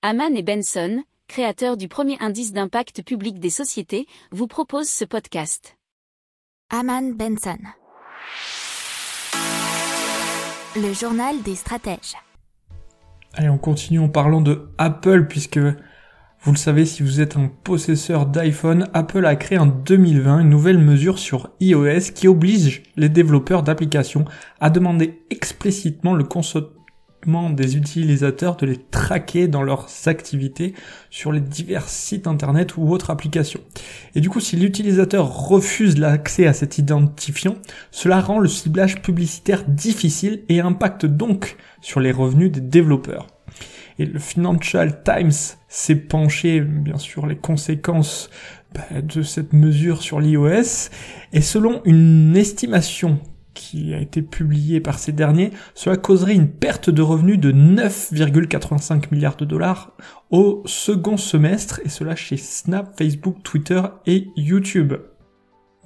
Haman et Benson, créateurs du premier indice d'impact public des sociétés, vous proposent ce podcast. Haman Benson. Le journal des stratèges. Allez, on continue en parlant de Apple puisque vous le savez, si vous êtes un possesseur d'iPhone, Apple a créé en 2020 une nouvelle mesure sur iOS qui oblige les développeurs d'applications à demander explicitement le consentement des utilisateurs de les traquer dans leurs activités sur les divers sites internet ou autres applications. Et du coup, si l'utilisateur refuse l'accès à cet identifiant, cela rend le ciblage publicitaire difficile et impacte donc sur les revenus des développeurs. Et le Financial Times s'est penché, bien sûr, les conséquences bah, de cette mesure sur l'iOS. Et selon une estimation qui a été publié par ces derniers, cela causerait une perte de revenus de 9,85 milliards de dollars au second semestre, et cela chez Snap, Facebook, Twitter et YouTube.